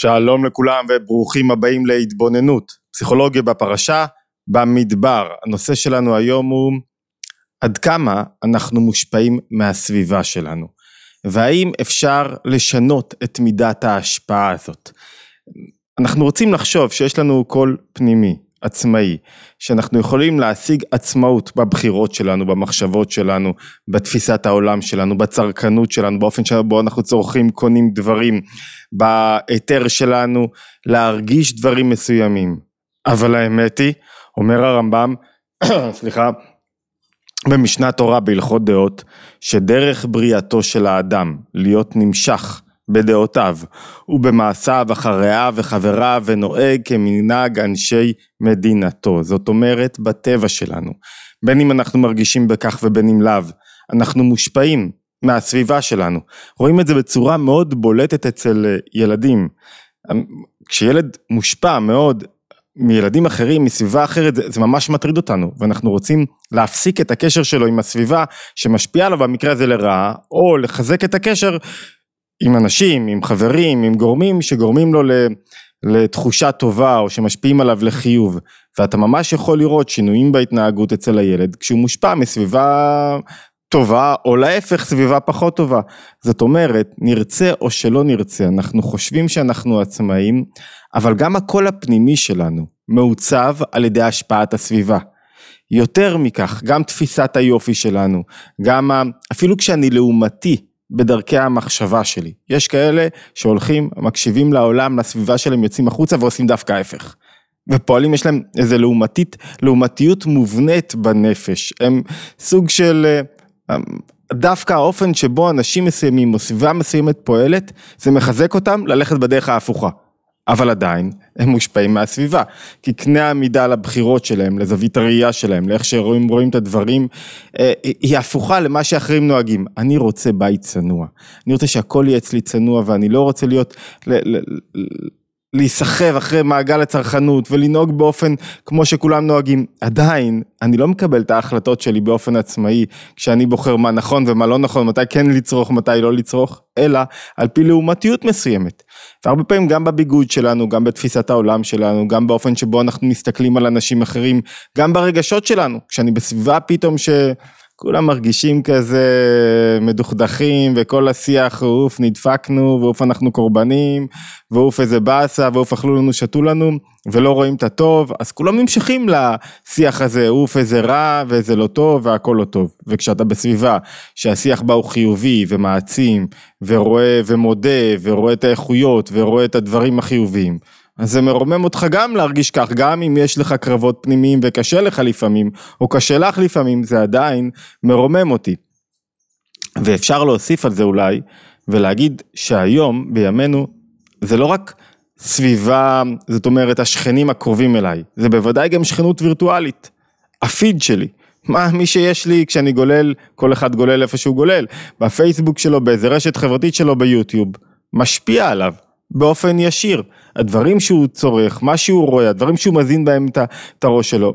שלום לכולם וברוכים הבאים להתבוננות. פסיכולוגיה בפרשה, במדבר. הנושא שלנו היום הוא עד כמה אנחנו מושפעים מהסביבה שלנו, והאם אפשר לשנות את מידת ההשפעה הזאת. אנחנו רוצים לחשוב שיש לנו קול פנימי, עצמאי, שאנחנו יכולים להשיג עצמאות בבחירות שלנו, במחשבות שלנו, בתפיסת העולם שלנו, בצרכנות שלנו, באופן שבו אנחנו צורכים, קונים דברים, בהיתר שלנו להרגיש דברים מסוימים. אבל האמת היא, אומר הרמב"ם, סליחה, במשנה תורה בהלכות דעות, שדרך בריאתו של האדם להיות נמשך בדעותיו ובמעשיו אחריה וחבריו ונוהג כמנהג אנשי מדינתו. זאת אומרת בטבע שלנו. בין אם אנחנו מרגישים בכך ובין אם לאו. אנחנו מושפעים מהסביבה שלנו. רואים את זה בצורה מאוד בולטת אצל אה, ילדים. כשילד מושפע מאוד מילדים אחרים, מסביבה אחרת, זה, זה ממש מטריד אותנו, ואנחנו רוצים להפסיק את הקשר שלו עם הסביבה שמשפיעה עליו במקרה הזה לרעה, או לחזק את הקשר עם אנשים, עם חברים, עם גורמים שגורמים לו לתחושה טובה או שמשפיעים עליו לחיוב ואתה ממש יכול לראות שינויים בהתנהגות אצל הילד כשהוא מושפע מסביבה טובה או להפך סביבה פחות טובה. זאת אומרת נרצה או שלא נרצה אנחנו חושבים שאנחנו עצמאים אבל גם הקול הפנימי שלנו מעוצב על ידי השפעת הסביבה. יותר מכך גם תפיסת היופי שלנו גם אפילו כשאני לעומתי בדרכי המחשבה שלי. יש כאלה שהולכים, מקשיבים לעולם, לסביבה שלהם, יוצאים החוצה ועושים דווקא ההפך. ופועלים, יש להם איזה לעומתית, לעומתיות מובנית בנפש. הם סוג של, אה, דווקא האופן שבו אנשים מסוימים או סביבה מסוימת פועלת, זה מחזק אותם ללכת בדרך ההפוכה. אבל עדיין הם מושפעים מהסביבה, כי קנה המידה לבחירות שלהם, לזווית הראייה שלהם, לאיך שרואים רואים את הדברים, אה, היא הפוכה למה שאחרים נוהגים. אני רוצה בית צנוע, אני רוצה שהכל יהיה אצלי צנוע ואני לא רוצה להיות, להיסחב אחרי מעגל הצרכנות ולנהוג באופן כמו שכולם נוהגים. עדיין, אני לא מקבל את ההחלטות שלי באופן עצמאי, כשאני בוחר מה נכון ומה לא נכון, מתי כן לצרוך, מתי לא לצרוך, אלא על פי לעומתיות מסוימת. והרבה פעמים גם בביגוד שלנו, גם בתפיסת העולם שלנו, גם באופן שבו אנחנו מסתכלים על אנשים אחרים, גם ברגשות שלנו, כשאני בסביבה פתאום ש... כולם מרגישים כזה מדוכדכים וכל השיח אוף נדפקנו ואוף אנחנו קורבנים ואוף איזה באסה ואוף אכלו לנו שתו לנו ולא רואים את הטוב אז כולם נמשכים לשיח הזה אוף איזה רע ואיזה לא טוב והכל לא טוב וכשאתה בסביבה שהשיח בה הוא חיובי ומעצים ורואה ומודה ורואה את האיכויות ורואה את הדברים החיוביים אז זה מרומם אותך גם להרגיש כך, גם אם יש לך קרבות פנימיים וקשה לך לפעמים, או קשה לך לפעמים, זה עדיין מרומם אותי. ואפשר להוסיף על זה אולי, ולהגיד שהיום, בימינו, זה לא רק סביבה, זאת אומרת השכנים הקרובים אליי, זה בוודאי גם שכנות וירטואלית. הפיד שלי, מה מי שיש לי כשאני גולל, כל אחד גולל איפה שהוא גולל, בפייסבוק שלו, באיזה רשת חברתית שלו ביוטיוב, משפיע עליו. באופן ישיר. הדברים שהוא צורך, מה שהוא רואה, הדברים שהוא מזין בהם את הראש שלו.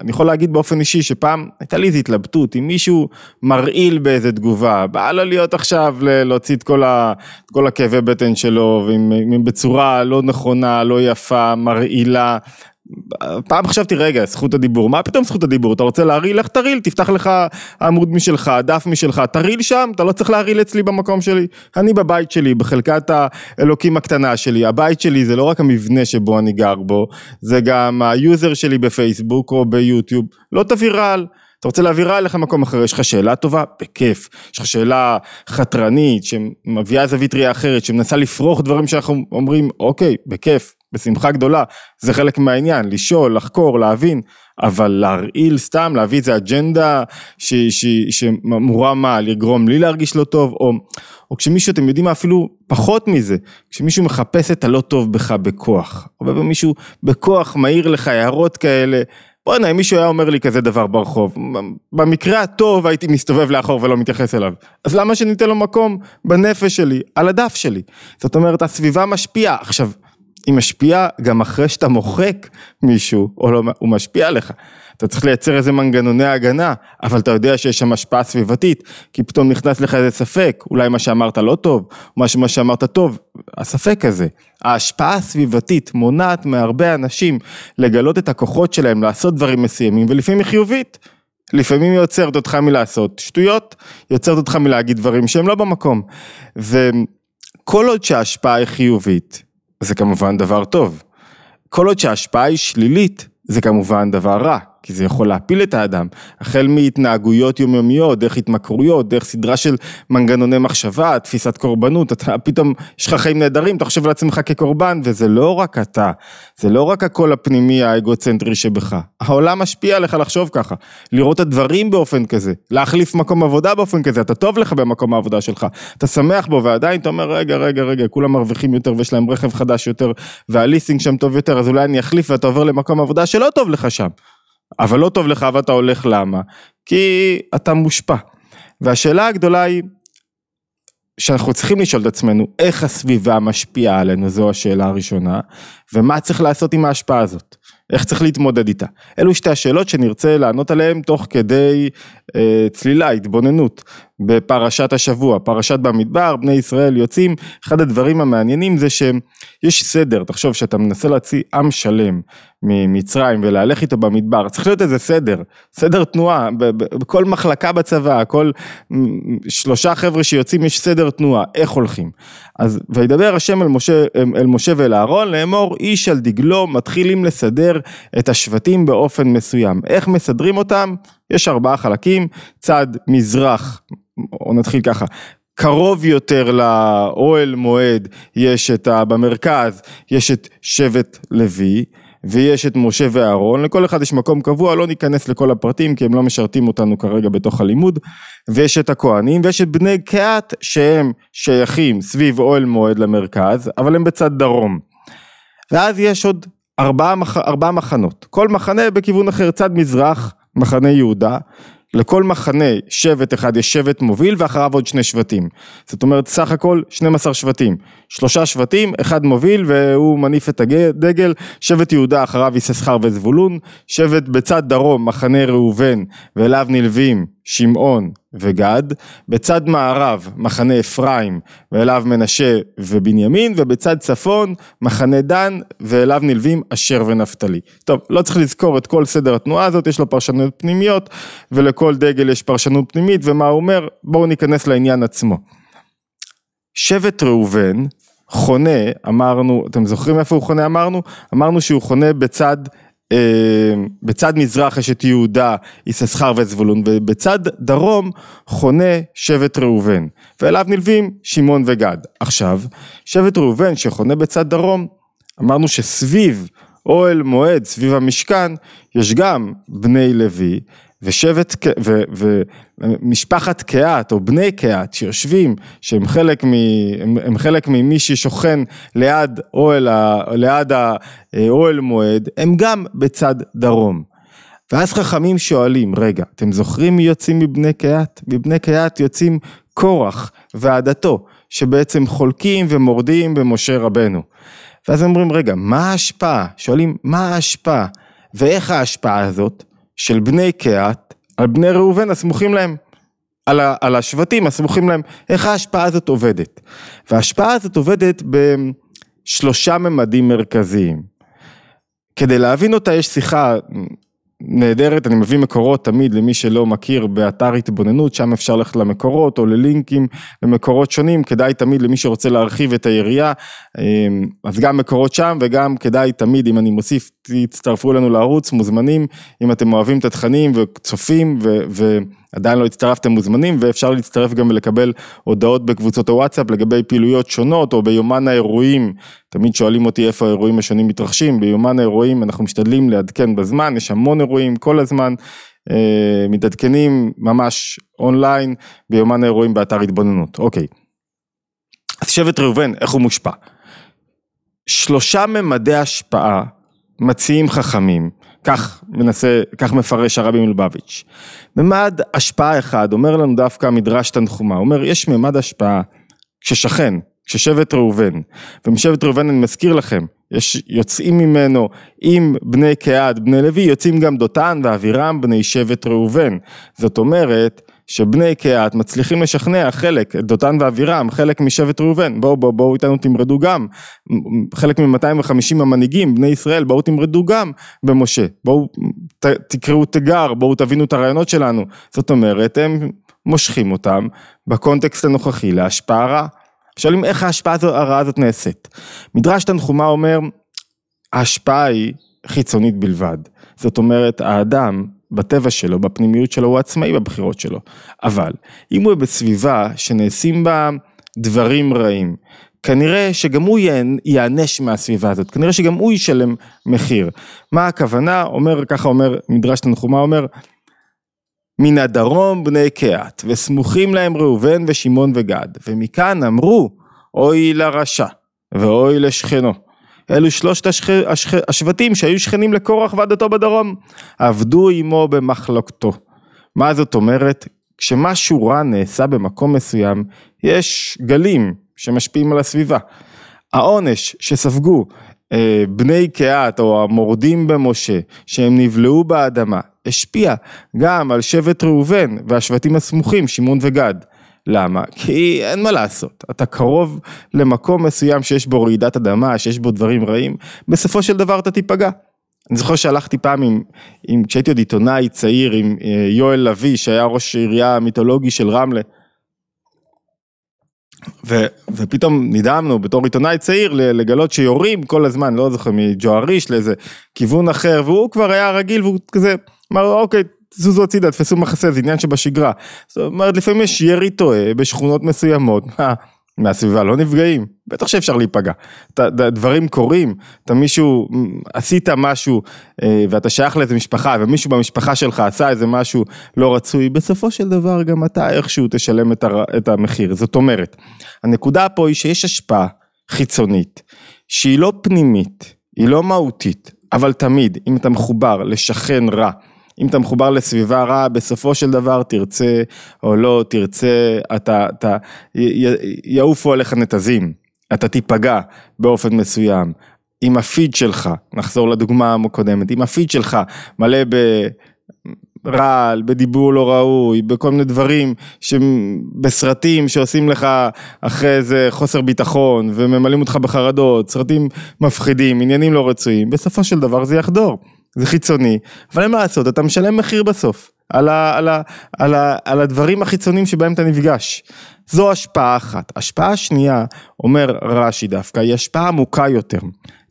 אני יכול להגיד באופן אישי שפעם הייתה לי איזו התלבטות, אם מישהו מרעיל באיזה תגובה, בא לו להיות עכשיו להוציא את כל, ה, את כל הכאבי בטן שלו, ואם בצורה לא נכונה, לא יפה, מרעילה, פעם חשבתי רגע זכות הדיבור מה פתאום זכות הדיבור? אתה רוצה להרעיל לך תרעיל תפתח לך עמוד משלך דף משלך תרעיל שם אתה לא צריך להרעיל אצלי במקום שלי. אני בבית שלי בחלקת האלוקים הקטנה שלי. הבית שלי זה לא רק המבנה שבו אני גר בו זה גם ה user שלי בפייסבוק או ביוטיוב. לא תביא רעל. אתה רוצה להביא רעל לך מקום אחר, יש לך שאלה טובה? בכיף. יש לך שאלה חתרנית שמביאה זווית ראייה אחרת, שמנסה לפרוך דברים שאנחנו אומרים, אוקיי, בכיף, בשמחה גדולה, זה חלק מהעניין, לשאול, לחקור, להבין, אבל להרעיל סתם, להביא איזה אג'נדה שאמורה מה, לגרום לי להרגיש לא טוב, או, או כשמישהו, אתם יודעים מה, אפילו פחות מזה, כשמישהו מחפש את הלא טוב בך בכוח, או מישהו בכוח מעיר לך הערות כאלה, בואנה, אם מישהו היה אומר לי כזה דבר ברחוב, במקרה הטוב הייתי מסתובב לאחור ולא מתייחס אליו. אז למה שניתן לו מקום בנפש שלי, על הדף שלי? זאת אומרת, הסביבה משפיעה. עכשיו, היא משפיעה גם אחרי שאתה מוחק מישהו, או לא, הוא משפיע עליך. אתה צריך לייצר איזה מנגנוני הגנה, אבל אתה יודע שיש שם השפעה סביבתית, כי פתאום נכנס לך איזה ספק, אולי מה שאמרת לא טוב, או מה שאמרת טוב, הספק הזה. ההשפעה הסביבתית מונעת מהרבה אנשים לגלות את הכוחות שלהם לעשות דברים מסוימים, ולפעמים היא חיובית. לפעמים היא יוצרת אותך מלעשות שטויות, יוצרת אותך מלהגיד דברים שהם לא במקום. וכל עוד שההשפעה היא חיובית, זה כמובן דבר טוב. כל עוד שההשפעה היא שלילית, זה כמובן דבר רע. כי זה יכול להפיל את האדם, החל מהתנהגויות יומיומיות, דרך התמכרויות, דרך סדרה של מנגנוני מחשבה, תפיסת קורבנות, אתה פתאום, יש לך חיים נהדרים, אתה חושב לעצמך כקורבן, וזה לא רק אתה, זה לא רק הקול הפנימי האגוצנטרי שבך, העולם משפיע עליך לחשוב ככה, לראות את הדברים באופן כזה, להחליף מקום עבודה באופן כזה, אתה טוב לך במקום העבודה שלך, אתה שמח בו ועדיין אתה אומר רגע רגע רגע, כולם מרוויחים יותר ויש להם רכב חדש יותר והליסינג שם טוב יותר, אז אולי אני אחליף ואתה עובר למקום עבודה שלא טוב לך שם. אבל לא טוב לך ואתה הולך למה? כי אתה מושפע. והשאלה הגדולה היא, שאנחנו צריכים לשאול את עצמנו, איך הסביבה משפיעה עלינו, זו השאלה הראשונה, ומה צריך לעשות עם ההשפעה הזאת, איך צריך להתמודד איתה. אלו שתי השאלות שנרצה לענות עליהן תוך כדי אה, צלילה, התבוננות, בפרשת השבוע, פרשת במדבר, בני ישראל יוצאים, אחד הדברים המעניינים זה שיש סדר, תחשוב שאתה מנסה להוציא עם שלם ממצרים ולהלך איתו במדבר, צריך להיות איזה סדר, סדר תנועה, בכל מחלקה בצבא, כל שלושה חבר'ה שיוצאים יש סדר תנועה, איך הולכים. אז וידבר השם אל משה, אל משה ואל אהרון לאמור איש על דגלו מתחילים לסדר את השבטים באופן מסוים, איך מסדרים אותם? יש ארבעה חלקים, צד מזרח, או נתחיל ככה, קרוב יותר לאוהל מועד יש את ה... במרכז יש את שבט לוי ויש את משה ואהרון, לכל אחד יש מקום קבוע, לא ניכנס לכל הפרטים כי הם לא משרתים אותנו כרגע בתוך הלימוד, ויש את הכהנים ויש את בני קהת שהם שייכים סביב אוהל מועד למרכז, אבל הם בצד דרום. ואז יש עוד ארבעה, מח... ארבעה מחנות, כל מחנה בכיוון אחר, צד מזרח, מחנה יהודה, לכל מחנה שבט אחד יש שבט מוביל ואחריו עוד שני שבטים. זאת אומרת סך הכל 12 שבטים. שלושה שבטים, אחד מוביל והוא מניף את הדגל, שבט יהודה אחריו יששכר וזבולון, שבט בצד דרום מחנה ראובן ואליו נלווים שמעון וגד, בצד מערב מחנה אפרים ואליו מנשה ובנימין, ובצד צפון מחנה דן ואליו נלווים אשר ונפתלי. טוב, לא צריך לזכור את כל סדר התנועה הזאת, יש לו פרשנות פנימיות, ולכל דגל יש פרשנות פנימית, ומה הוא אומר? בואו ניכנס לעניין עצמו. שבט ראובן חונה, אמרנו, אתם זוכרים איפה הוא חונה אמרנו? אמרנו שהוא חונה בצד בצד מזרח יש את יהודה, יששכר וזבולון, ובצד דרום חונה שבט ראובן, ואליו נלווים שמעון וגד. עכשיו, שבט ראובן שחונה בצד דרום, אמרנו שסביב אוהל מועד, סביב המשכן, יש גם בני לוי, ושבט, ומשפחת קהת או בני קהת שיושבים, שהם חלק, מ, הם, הם חלק ממי ששוכן ליד אוהל, ליד האוהל מועד, הם גם בצד דרום. ואז חכמים שואלים, רגע, אתם זוכרים מי יוצאים מבני קהת? מבני קהת יוצאים קורח ועדתו, שבעצם חולקים ומורדים במשה רבנו. ואז אומרים, רגע, מה ההשפעה? שואלים, מה ההשפעה? ואיך ההשפעה הזאת? של בני קהת על בני ראובן הסמוכים להם, על, ה, על השבטים הסמוכים להם, איך ההשפעה הזאת עובדת? וההשפעה הזאת עובדת בשלושה ממדים מרכזיים. כדי להבין אותה יש שיחה נהדרת, אני מביא מקורות תמיד למי שלא מכיר באתר התבוננות, שם אפשר ללכת למקורות או ללינקים למקורות שונים, כדאי תמיד למי שרוצה להרחיב את היריעה, אמ, אז גם מקורות שם וגם כדאי תמיד אם אני מוסיף, תצטרפו אלינו לערוץ, מוזמנים, אם אתם אוהבים את התכנים וצופים ו... ו עדיין לא הצטרפתם מוזמנים ואפשר להצטרף גם ולקבל הודעות בקבוצות הוואטסאפ לגבי פעילויות שונות או ביומן האירועים, תמיד שואלים אותי איפה האירועים השונים מתרחשים, ביומן האירועים אנחנו משתדלים לעדכן בזמן, יש המון אירועים כל הזמן, אה, מתעדכנים ממש אונליין ביומן האירועים באתר התבוננות, אוקיי. אז שבט ראובן, איך הוא מושפע? שלושה ממדי השפעה מציעים חכמים כך מנסה, כך מפרש הרבי מלובביץ'. ממד השפעה אחד, אומר לנו דווקא מדרש תנחומה, אומר יש ממד השפעה כששכן, כששבט ראובן, ומשבט ראובן אני מזכיר לכם, יש, יוצאים ממנו עם בני קהד, בני לוי, יוצאים גם דותן ואבירם, בני שבט ראובן. זאת אומרת, שבני קהת מצליחים לשכנע חלק, דותן ואבירם, חלק משבט ראובן, בואו בואו בואו איתנו תמרדו גם, חלק מ-250 המנהיגים, בני ישראל, בואו תמרדו גם במשה, בואו ת, תקראו תיגר, בואו תבינו את הרעיונות שלנו, זאת אומרת הם מושכים אותם בקונטקסט הנוכחי להשפעה רעה. שואלים איך ההשפעה הרעה הזאת נעשית. מדרש תנחומה אומר, ההשפעה היא חיצונית בלבד, זאת אומרת האדם בטבע שלו, בפנימיות שלו, הוא עצמאי בבחירות שלו. אבל אם הוא בסביבה שנעשים בה דברים רעים, כנראה שגם הוא ייענש מהסביבה הזאת, כנראה שגם הוא ישלם מחיר. מה הכוונה? אומר, ככה אומר מדרש תנחומה, אומר, מן הדרום בני קהת, וסמוכים להם ראובן ושמעון וגד, ומכאן אמרו, אוי לרשע, ואוי לשכנו. אלו שלושת השכ... השכ... השבטים שהיו שכנים לקורח ועדתו בדרום, עבדו עמו במחלוקתו. מה זאת אומרת? כשמשהו רע נעשה במקום מסוים, יש גלים שמשפיעים על הסביבה. העונש שספגו אה, בני קהת או המורדים במשה, שהם נבלעו באדמה, השפיע גם על שבט ראובן והשבטים הסמוכים, שמעון וגד. למה? כי אין מה לעשות, אתה קרוב למקום מסוים שיש בו רעידת אדמה, שיש בו דברים רעים, בסופו של דבר אתה תיפגע. אני זוכר שהלכתי פעם עם, עם כשהייתי עוד עיתונאי צעיר עם אה, יואל לביא שהיה ראש עירייה המיתולוגי של רמלה. ו, ופתאום נדהמנו בתור עיתונאי צעיר לגלות שיורים כל הזמן, לא זוכר, מג'ואריש לאיזה כיוון אחר, והוא כבר היה רגיל והוא כזה, אמר אוקיי, זוזו הצידה, תפסו מחסה, זה עניין שבשגרה. זאת אומרת, לפעמים יש ירי טועה בשכונות מסוימות, מה, מהסביבה לא נפגעים? בטח שאפשר להיפגע. דברים קורים, אתה מישהו, עשית משהו אה, ואתה שייך לאיזה משפחה ומישהו במשפחה שלך עשה איזה משהו לא רצוי, בסופו של דבר גם אתה איכשהו תשלם את המחיר. זאת אומרת, הנקודה פה היא שיש השפעה חיצונית, שהיא לא פנימית, היא לא מהותית, אבל תמיד, אם אתה מחובר לשכן רע, אם אתה מחובר לסביבה רעה, בסופו של דבר תרצה או לא תרצה, אתה, אתה, יעופו עליך נתזים, אתה תיפגע באופן מסוים. אם הפיד שלך, נחזור לדוגמה הקודמת, אם הפיד שלך מלא ברעל, בדיבור לא ראוי, בכל מיני דברים, בסרטים שעושים לך אחרי איזה חוסר ביטחון וממלאים אותך בחרדות, סרטים מפחידים, עניינים לא רצויים, בסופו של דבר זה יחדור. זה חיצוני, אבל אין מה לעשות, אתה משלם מחיר בסוף, על, ה, על, ה, על, ה, על הדברים החיצוניים שבהם אתה נפגש. זו השפעה אחת. השפעה שנייה, אומר רש"י דווקא, היא השפעה עמוקה יותר.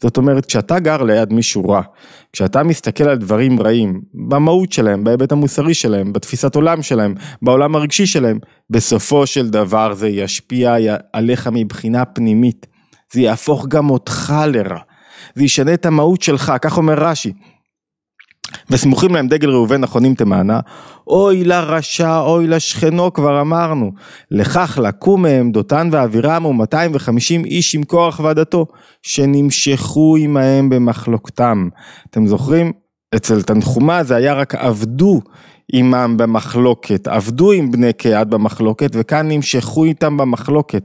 זאת אומרת, כשאתה גר ליד מישהו רע, כשאתה מסתכל על דברים רעים, במהות שלהם, בהיבט המוסרי שלהם, בתפיסת עולם שלהם, בעולם הרגשי שלהם, בסופו של דבר זה ישפיע עליך מבחינה פנימית. זה יהפוך גם אותך לרע. זה ישנה את המהות שלך, כך אומר רש"י. וסמוכים להם דגל ראובן נכונים תמענה, אוי לרשע, אוי לשכנו, כבר אמרנו. לכך לקום מהם דותן ואבירם ומאתיים וחמישים איש עם כוח ועדתו, שנמשכו עמהם במחלוקתם. אתם זוכרים? אצל תנחומה זה היה רק עבדו עמם במחלוקת, עבדו עם בני קהת במחלוקת וכאן נמשכו איתם במחלוקת.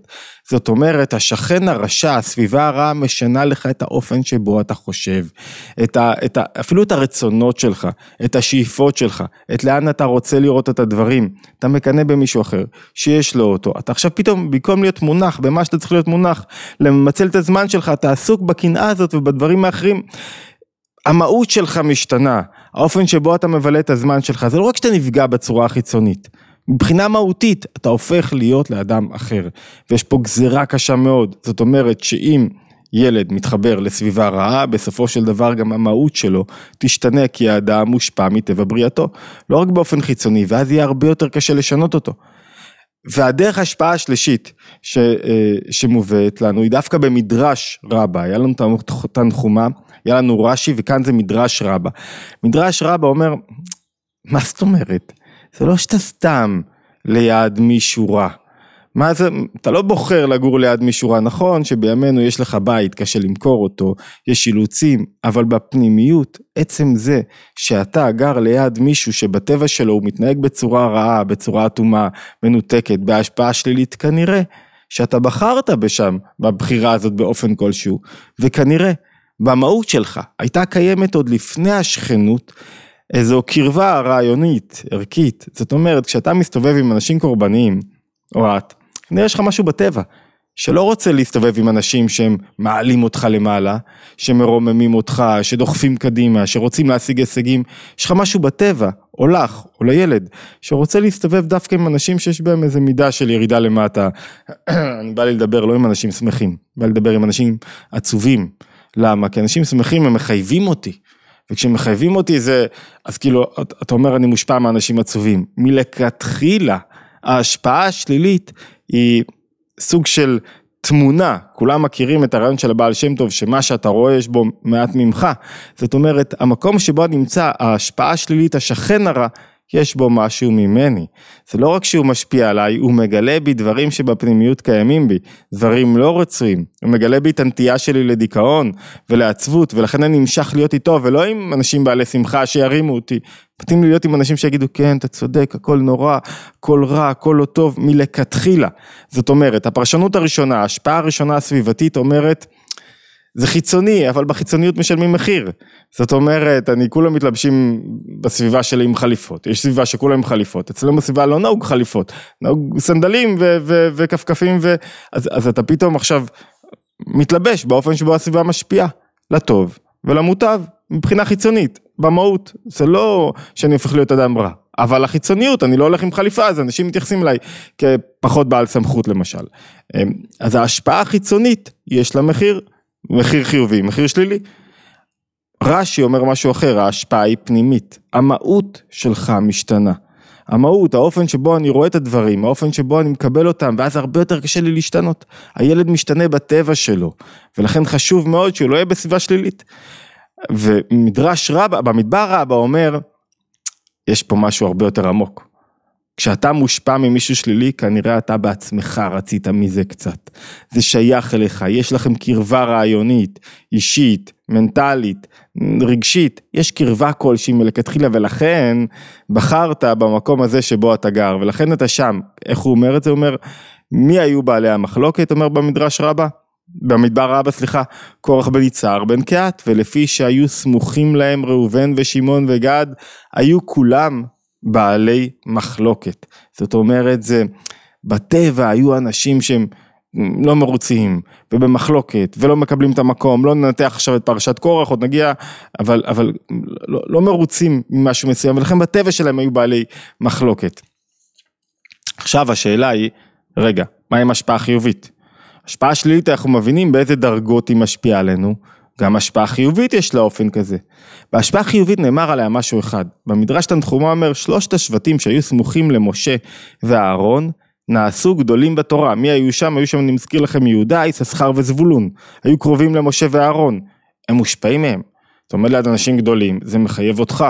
זאת אומרת, השכן הרשע, הסביבה הרעה משנה לך את האופן שבו אתה חושב, את ה, את ה, אפילו את הרצונות שלך, את השאיפות שלך, את לאן אתה רוצה לראות את הדברים. אתה מקנא במישהו אחר, שיש לו אותו. אתה עכשיו פתאום, במקום להיות מונח במה שאתה צריך להיות מונח, למצל את הזמן שלך, אתה עסוק בקנאה הזאת ובדברים האחרים. המהות שלך משתנה, האופן שבו אתה מבלה את הזמן שלך, זה לא רק שאתה נפגע בצורה החיצונית, מבחינה מהותית אתה הופך להיות לאדם אחר, ויש פה גזירה קשה מאוד, זאת אומרת שאם ילד מתחבר לסביבה רעה, בסופו של דבר גם המהות שלו תשתנה כי האדם מושפע מטבע בריאתו, לא רק באופן חיצוני, ואז יהיה הרבה יותר קשה לשנות אותו. והדרך ההשפעה השלישית ש, אה, שמובאת לנו היא דווקא במדרש רבה, היה לנו תנחומה, היה לנו רש"י וכאן זה מדרש רבה. מדרש רבה אומר, מה זאת אומרת? זה לא שאתה סתם ליד מישהו רע. מה זה, אתה לא בוחר לגור ליד מישהו רע, נכון שבימינו יש לך בית, קשה למכור אותו, יש אילוצים, אבל בפנימיות, עצם זה שאתה גר ליד מישהו שבטבע שלו הוא מתנהג בצורה רעה, בצורה אטומה, מנותקת, בהשפעה שלילית, כנראה שאתה בחרת בשם, בבחירה הזאת באופן כלשהו, וכנראה במהות שלך, הייתה קיימת עוד לפני השכנות, איזו קרבה רעיונית, ערכית. זאת אומרת, כשאתה מסתובב עם אנשים קורבניים, או את, כנראה יש לך משהו בטבע, שלא רוצה להסתובב עם אנשים שהם מעלים אותך למעלה, שמרוממים אותך, שדוחפים קדימה, שרוצים להשיג הישגים, יש לך משהו בטבע, או לך, או לילד, שרוצה להסתובב דווקא עם אנשים שיש בהם איזה מידה של ירידה למטה. אני בא לי לדבר לא עם אנשים שמחים, בא לדבר עם אנשים עצובים. למה? כי אנשים שמחים הם מחייבים אותי. וכשמחייבים אותי זה, אז כאילו, אתה אומר אני מושפע מאנשים עצובים. מלכתחילה, ההשפעה השלילית היא סוג של תמונה, כולם מכירים את הרעיון של הבעל שם טוב, שמה שאתה רואה יש בו מעט ממך. זאת אומרת, המקום שבו נמצא ההשפעה השלילית, השכן הרע, יש בו משהו ממני. זה לא רק שהוא משפיע עליי, הוא מגלה בי דברים שבפנימיות קיימים בי, דברים לא רצויים. הוא מגלה בי את הנטייה שלי לדיכאון ולעצבות, ולכן אני נמשך להיות איתו, ולא עם אנשים בעלי שמחה שירימו אותי. מתאים לי להיות עם אנשים שיגידו, כן, אתה צודק, הכל נורא, הכל רע, הכל לא טוב, מלכתחילה. זאת אומרת, הפרשנות הראשונה, ההשפעה הראשונה הסביבתית אומרת, זה חיצוני, אבל בחיצוניות משלמים מחיר. זאת אומרת, אני כולם מתלבשים בסביבה שלי עם חליפות. יש סביבה שכולם עם חליפות. אצלנו בסביבה לא נהוג חליפות, נהוג סנדלים וכפכפים, ו... אז, אז אתה פתאום עכשיו מתלבש באופן שבו הסביבה משפיעה, לטוב ולמוטב, מבחינה חיצונית, במהות. זה לא שאני הופך להיות אדם רע. אבל החיצוניות, אני לא הולך עם חליפה, אז אנשים מתייחסים אליי כפחות בעל סמכות למשל. אז ההשפעה החיצונית, יש לה מחיר. מחיר חיובי, מחיר שלילי. רש"י אומר משהו אחר, ההשפעה היא פנימית, המהות שלך משתנה. המהות, האופן שבו אני רואה את הדברים, האופן שבו אני מקבל אותם, ואז הרבה יותר קשה לי להשתנות. הילד משתנה בטבע שלו, ולכן חשוב מאוד שהוא לא יהיה בסביבה שלילית. ומדרש רבה, במדבר רבה אומר, יש פה משהו הרבה יותר עמוק. כשאתה מושפע ממישהו שלילי, כנראה אתה בעצמך רצית מזה קצת. זה שייך אליך, יש לכם קרבה רעיונית, אישית, מנטלית, רגשית, יש קרבה כלשהי מלכתחילה ולכן בחרת במקום הזה שבו אתה גר ולכן אתה שם. איך הוא אומר את זה? הוא אומר, מי היו בעלי המחלוקת? אומר במדרש רבה. במדבר רבה, סליחה, קורח בן יצהר בן קהת, ולפי שהיו סמוכים להם ראובן ושמעון וגד, היו כולם בעלי מחלוקת. זאת אומרת, זה, בטבע היו אנשים שהם לא מרוצים ובמחלוקת ולא מקבלים את המקום, לא ננתח עכשיו את פרשת קורח, עוד נגיע, אבל, אבל לא, לא מרוצים ממשהו מסוים, ולכן בטבע שלהם היו בעלי מחלוקת. עכשיו השאלה היא, רגע, מה עם השפעה חיובית? השפעה שלילית אנחנו מבינים באיזה דרגות היא משפיעה עלינו, גם השפעה חיובית יש לה אופן כזה. בהשפעה חיובית נאמר עליה משהו אחד. במדרש תנחומה אומר שלושת השבטים שהיו סמוכים למשה ואהרון נעשו גדולים בתורה. מי היו שם? היו שם, אני מזכיר לכם, יהודה, יששכר וזבולון. היו קרובים למשה ואהרון. הם מושפעים מהם. זאת אומרת ליד אנשים גדולים, זה מחייב אותך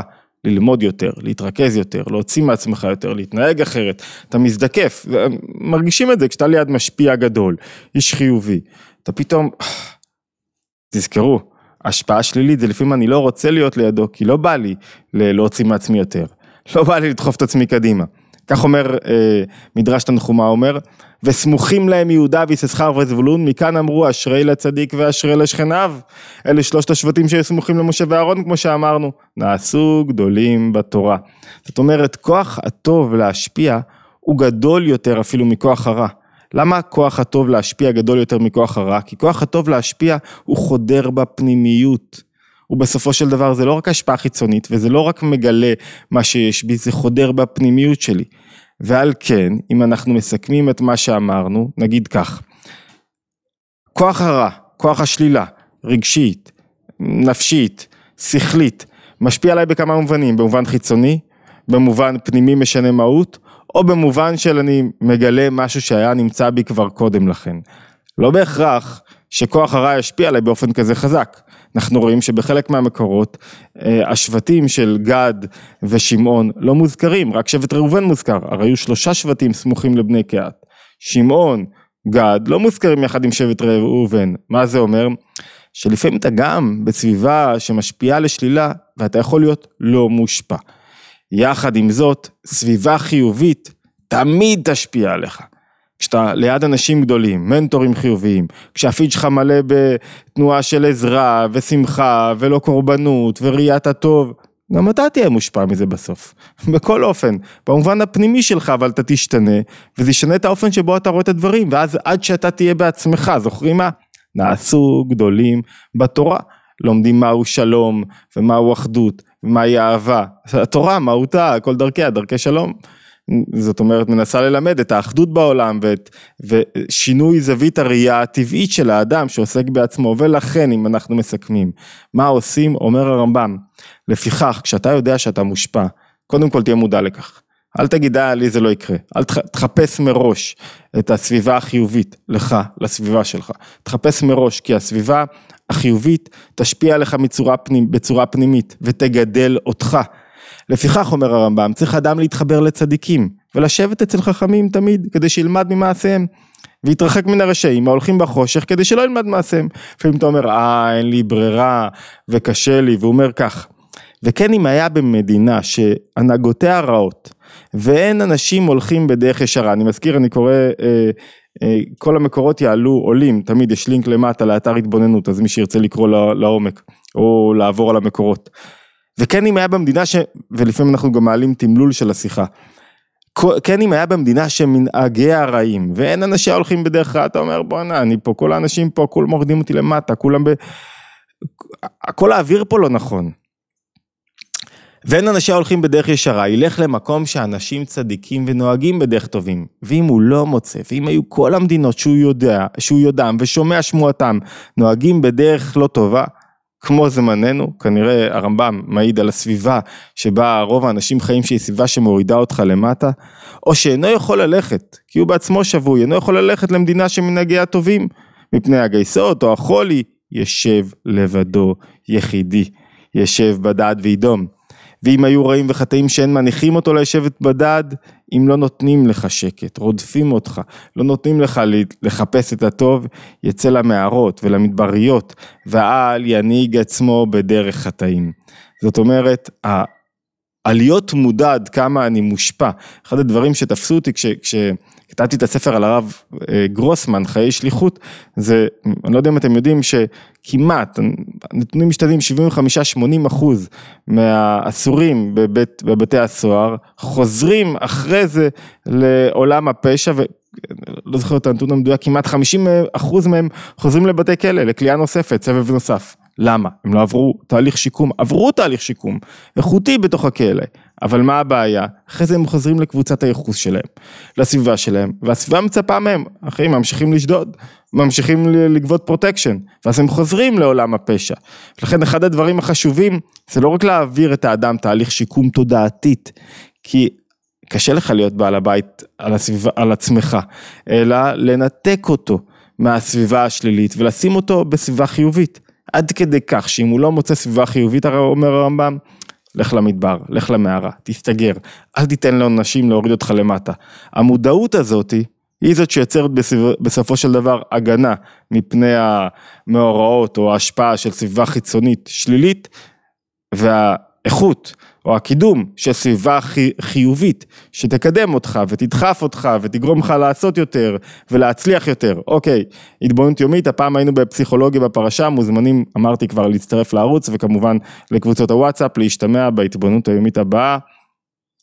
ללמוד יותר, להתרכז יותר, להוציא מעצמך יותר, להתנהג אחרת. אתה מזדקף, מרגישים את זה כשאתה ליד משפיע גדול, איש חיובי. אתה פתאום... תזכרו, השפעה שלילית זה לפעמים אני לא רוצה להיות לידו, כי לא בא לי להוציא מעצמי יותר. לא בא לי לדחוף את עצמי קדימה. כך אומר אה, מדרש תנחומה אומר, וסמוכים להם יהודה ויששכר וזבולון, מכאן אמרו אשרי לצדיק ואשרי לשכניו. אלה שלושת השבטים שהיו סמוכים למשה ואהרון, כמו שאמרנו, נעשו גדולים בתורה. זאת אומרת, כוח הטוב להשפיע הוא גדול יותר אפילו מכוח הרע. למה הכוח הטוב להשפיע גדול יותר מכוח הרע? כי כוח הטוב להשפיע הוא חודר בפנימיות. ובסופו של דבר זה לא רק השפעה חיצונית וזה לא רק מגלה מה שיש בי, זה חודר בפנימיות שלי. ועל כן, אם אנחנו מסכמים את מה שאמרנו, נגיד כך, כוח הרע, כוח השלילה, רגשית, נפשית, שכלית, משפיע עליי בכמה מובנים, במובן חיצוני, במובן פנימי משנה מהות, או במובן של אני מגלה משהו שהיה נמצא בי כבר קודם לכן. לא בהכרח שכוח הרע ישפיע עליי באופן כזה חזק. אנחנו רואים שבחלק מהמקורות אה, השבטים של גד ושמעון לא מוזכרים, רק שבט ראובן מוזכר, הרי היו שלושה שבטים סמוכים לבני קהת. שמעון, גד, לא מוזכרים יחד עם שבט ראובן. מה זה אומר? שלפעמים אתה גם בסביבה שמשפיעה לשלילה ואתה יכול להיות לא מושפע. יחד עם זאת, סביבה חיובית תמיד תשפיע עליך. כשאתה ליד אנשים גדולים, מנטורים חיוביים, כשהפיד שלך מלא בתנועה של עזרה ושמחה ולא קורבנות וראיית הטוב, גם אתה תהיה מושפע מזה בסוף, בכל אופן, במובן הפנימי שלך אבל אתה תשתנה וזה ישנה את האופן שבו אתה רואה את הדברים ואז עד שאתה תהיה בעצמך, זוכרים מה? נעשו גדולים בתורה, לומדים מהו שלום ומהו אחדות ומהי אהבה, התורה מהותה, כל דרכיה, דרכי שלום. זאת אומרת מנסה ללמד את האחדות בעולם ואת, ושינוי זווית הראייה הטבעית של האדם שעוסק בעצמו. ולכן אם אנחנו מסכמים מה עושים? אומר הרמב"ם לפיכך כשאתה יודע שאתה מושפע קודם כל תהיה מודע לכך. אל תגיד אה לי זה לא יקרה. אל תחפש מראש את הסביבה החיובית לך לסביבה שלך. תחפש מראש כי הסביבה החיובית תשפיע עליך בצורה, פנימ, בצורה פנימית ותגדל אותך לפיכך אומר הרמב"ם צריך אדם להתחבר לצדיקים ולשבת אצל חכמים תמיד כדי שילמד ממעשיהם ויתרחק מן הרשעים ההולכים בחושך כדי שלא ילמד מעשיהם. לפעמים אתה אומר אה אין לי ברירה וקשה לי והוא אומר כך וכן אם היה במדינה שהנהגותיה רעות ואין אנשים הולכים בדרך ישרה אני מזכיר אני קורא אה, כל המקורות יעלו עולים תמיד יש לינק למטה לאתר התבוננות אז מי שירצה לקרוא לעומק או לעבור על המקורות. וכן אם היה במדינה ש... ולפעמים אנחנו גם מעלים תמלול של השיחה. כן אם היה במדינה שמנהגיה הרעים ואין אנשים הולכים בדרך רעה אתה אומר בואנה אני פה כל האנשים פה כולם מורדים אותי למטה כולם ב... כל האוויר פה לא נכון. ואין אנשים הולכים בדרך ישרה, ילך למקום שאנשים צדיקים ונוהגים בדרך טובים. ואם הוא לא מוצא, ואם היו כל המדינות שהוא יודע, שהוא יודעם ושומע שמועתם, נוהגים בדרך לא טובה, כמו זמננו, כנראה הרמב"ם מעיד על הסביבה שבה רוב האנשים חיים שהיא סביבה שמורידה אותך למטה, או שאינו יכול ללכת, כי הוא בעצמו שבוי, אינו יכול ללכת למדינה שמנהגיה טובים, מפני הגייסות או החולי, ישב לבדו יחידי, ישב בדד וידום. ואם היו רעים וחטאים שאין מניחים אותו לשבת בדד, אם לא נותנים לך שקט, רודפים אותך, לא נותנים לך לחפש את הטוב, יצא למערות ולמדבריות, והעל ינהיג עצמו בדרך חטאים. זאת אומרת, על להיות מודע עד כמה אני מושפע, אחד הדברים שתפסו אותי כש... כתבתי את הספר על הרב אה, גרוסמן, חיי שליחות, זה, אני לא יודע אם אתם יודעים שכמעט, הנתונים משתנים 75-80 אחוז מהאסורים בבית, בבתי הסוהר, חוזרים אחרי זה לעולם הפשע, ולא זוכר את הנתון המדויק, כמעט 50 אחוז מהם חוזרים לבתי כלא, לכליאה נוספת, סבב נוסף. למה? הם לא עברו תהליך שיקום, עברו תהליך שיקום, איכותי בתוך הכלא, אבל מה הבעיה? אחרי זה הם חוזרים לקבוצת הייחוס שלהם, לסביבה שלהם, והסביבה מצפה מהם, אחי, ממשיכים לשדוד, ממשיכים לגבות פרוטקשן, ואז הם חוזרים לעולם הפשע. לכן אחד הדברים החשובים, זה לא רק להעביר את האדם תהליך שיקום תודעתית, כי קשה לך להיות בעל הבית על, הסביבה, על עצמך, אלא לנתק אותו מהסביבה השלילית ולשים אותו בסביבה חיובית. עד כדי כך שאם הוא לא מוצא סביבה חיובית, הרי אומר הרמב"ם, לך למדבר, לך למערה, תסתגר, אל תיתן לאנשים להוריד אותך למטה. המודעות הזאתי היא זאת שיוצרת בסופו של דבר הגנה מפני המאורעות או ההשפעה של סביבה חיצונית שלילית והאיכות או הקידום של סביבה חיובית שתקדם אותך ותדחף אותך ותגרום לך לעשות יותר ולהצליח יותר. אוקיי, התבוננות יומית, הפעם היינו בפסיכולוגיה בפרשה, מוזמנים, אמרתי כבר, להצטרף לערוץ וכמובן לקבוצות הוואטסאפ, להשתמע בהתבוננות היומית הבאה.